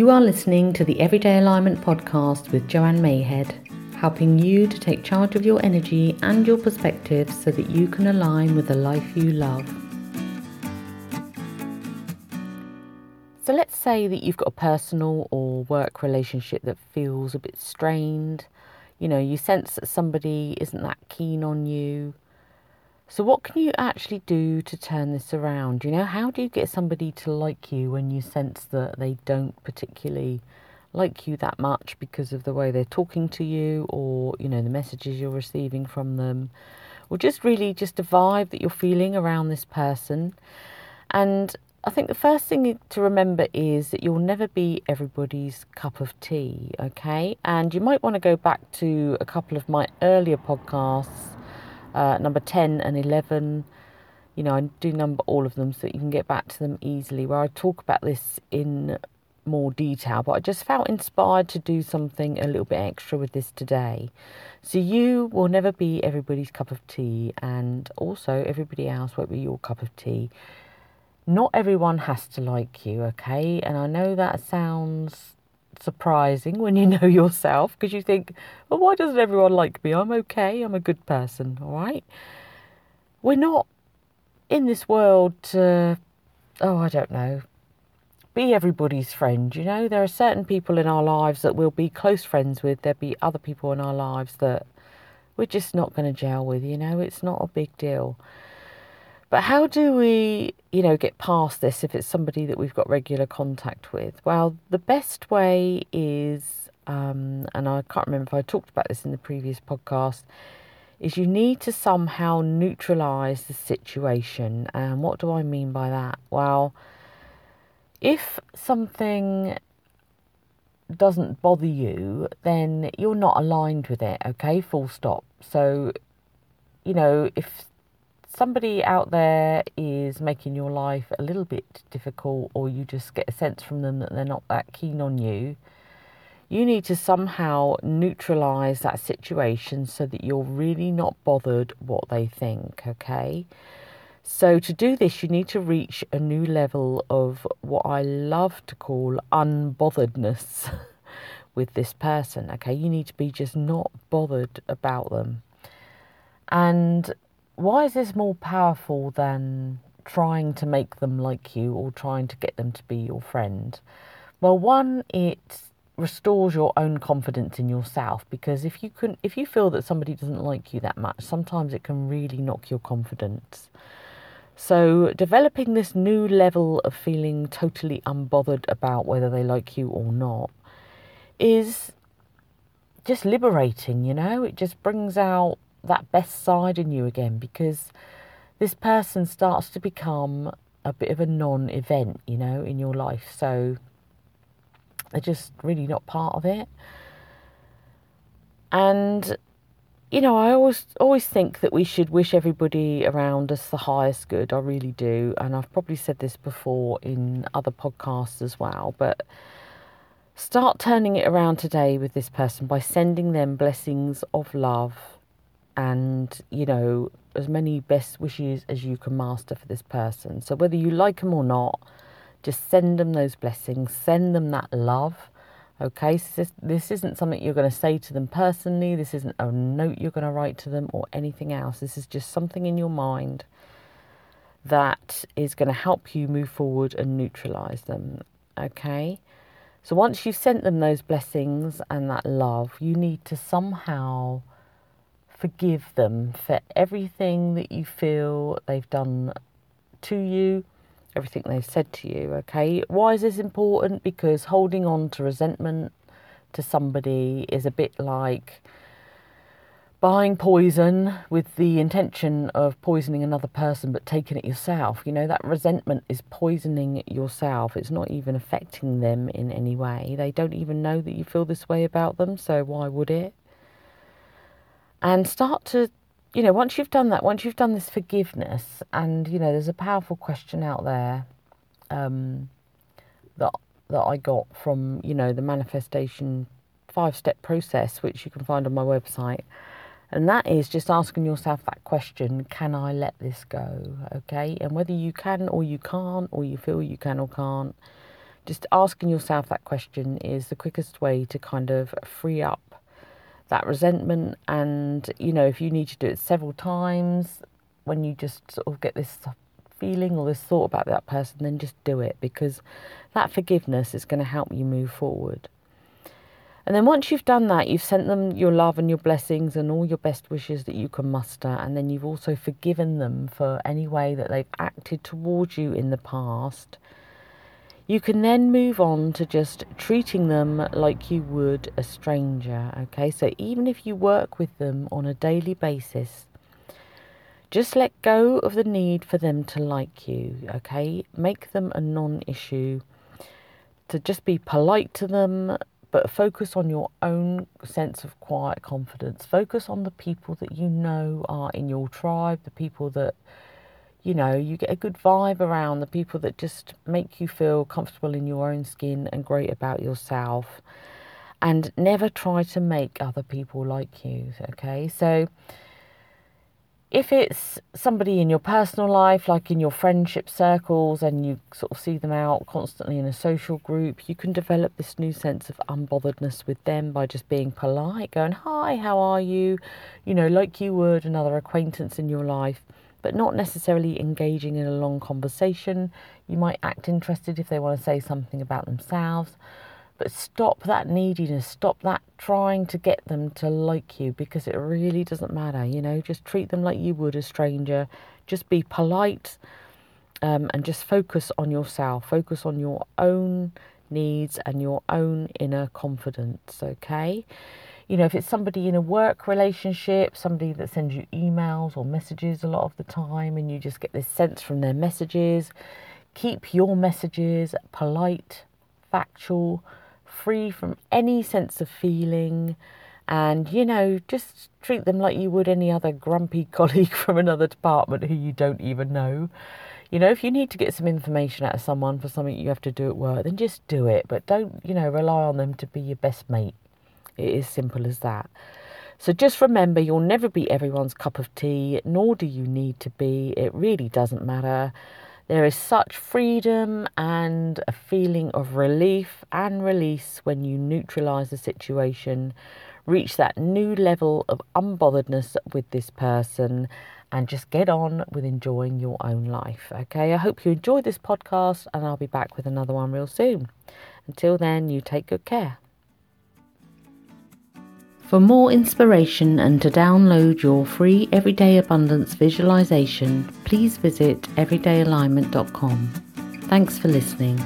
You are listening to the Everyday Alignment podcast with Joanne Mayhead, helping you to take charge of your energy and your perspective so that you can align with the life you love. So, let's say that you've got a personal or work relationship that feels a bit strained. You know, you sense that somebody isn't that keen on you so, what can you actually do to turn this around? You know, how do you get somebody to like you when you sense that they don't particularly like you that much because of the way they're talking to you or, you know, the messages you're receiving from them? Or just really just a vibe that you're feeling around this person. And I think the first thing to remember is that you'll never be everybody's cup of tea, okay? And you might want to go back to a couple of my earlier podcasts uh, number 10 and 11. You know, I do number all of them so that you can get back to them easily, where I talk about this in more detail, but I just felt inspired to do something a little bit extra with this today. So, you will never be everybody's cup of tea, and also everybody else won't be your cup of tea. Not everyone has to like you, okay? And I know that sounds surprising when you know yourself because you think, well, why doesn't everyone like me? I'm okay. I'm a good person. All right. We're not in this world to, oh, I don't know, be everybody's friend. You know, there are certain people in our lives that we'll be close friends with. There'll be other people in our lives that we're just not going to gel with. You know, it's not a big deal. But how do we, you know, get past this if it's somebody that we've got regular contact with? Well, the best way is, um, and I can't remember if I talked about this in the previous podcast, is you need to somehow neutralize the situation. And what do I mean by that? Well, if something doesn't bother you, then you're not aligned with it, okay? Full stop. So, you know, if somebody out there is making your life a little bit difficult, or you just get a sense from them that they're not that keen on you, you need to somehow neutralize that situation so that you're really not bothered what they think, okay? So, to do this, you need to reach a new level of what I love to call unbotheredness with this person, okay? You need to be just not bothered about them. And why is this more powerful than trying to make them like you or trying to get them to be your friend? Well, one, it restores your own confidence in yourself because if you can if you feel that somebody doesn't like you that much, sometimes it can really knock your confidence. So, developing this new level of feeling totally unbothered about whether they like you or not is just liberating, you know? It just brings out that best side in you again because this person starts to become a bit of a non event, you know, in your life. So they're just really not part of it. And you know, I always always think that we should wish everybody around us the highest good. I really do, and I've probably said this before in other podcasts as well. But start turning it around today with this person by sending them blessings of love and you know as many best wishes as you can master for this person. So whether you like them or not, just send them those blessings, send them that love. Okay, so this, this isn't something you're going to say to them personally. This isn't a note you're going to write to them or anything else. This is just something in your mind that is going to help you move forward and neutralize them. Okay, so once you've sent them those blessings and that love, you need to somehow forgive them for everything that you feel they've done to you, everything they've said to you, okay? Why is this important? Because holding on to resentment to somebody is a bit like buying poison with the intention of poisoning another person but taking it yourself. You know, that resentment is poisoning yourself. It's not even affecting them in any way. They don't even know that you feel this way about them, so why would it? And start to you know once you've done that once you've done this forgiveness and you know there's a powerful question out there um, that that I got from you know the manifestation five step process which you can find on my website and that is just asking yourself that question can I let this go? Okay? And whether you can or you can't or you feel you can or can't just asking yourself that question is the quickest way to kind of free up that resentment. And, you know, if you need to do it several times, when you just sort of get this feeling or this thought about that person, then just do it because that forgiveness is going to help you move forward. And then once you've done that, you've sent them your love and your blessings and all your best wishes that you can muster. And then you've also forgiven them for any way that they've acted towards you in the past. You can then move on to just treating them like you would a stranger. Okay, so even if you work with them on a daily basis, just let go of the need for them to like you. Okay, make them a non issue. To just be polite to them, but focus on your own sense of quiet confidence. Focus on the people that you know are in your tribe, the people that you know you get a good vibe around, the people that just make you feel comfortable in your own skin and great about yourself. And never try to make other people like you, okay? So if it's somebody in your personal life, like in your friendship circles, and you sort of see them out constantly in a social group, you can develop this new sense of unbotheredness with them by just being polite, going, Hi, how are you? You know, like you would another acquaintance in your life, but not necessarily engaging in a long conversation. You might act interested if they want to say something about themselves but stop that neediness, stop that trying to get them to like you because it really doesn't matter. You know, just treat them like you would a stranger. Just be polite um, and just focus on yourself, focus on your own needs and your own inner confidence, okay? You know, if it's somebody in a work relationship, somebody that sends you emails or messages a lot of the time, and you just get this sense from their messages, keep your messages polite, factual, free from any sense of feeling and you know just treat them like you would any other grumpy colleague from another department who you don't even know. You know if you need to get some information out of someone for something you have to do at work then just do it but don't you know rely on them to be your best mate it is simple as that so just remember you'll never be everyone's cup of tea nor do you need to be it really doesn't matter there is such freedom and a feeling of relief and release when you neutralize the situation, reach that new level of unbotheredness with this person, and just get on with enjoying your own life. Okay, I hope you enjoyed this podcast, and I'll be back with another one real soon. Until then, you take good care. For more inspiration and to download your free Everyday Abundance visualization, please visit everydayalignment.com. Thanks for listening.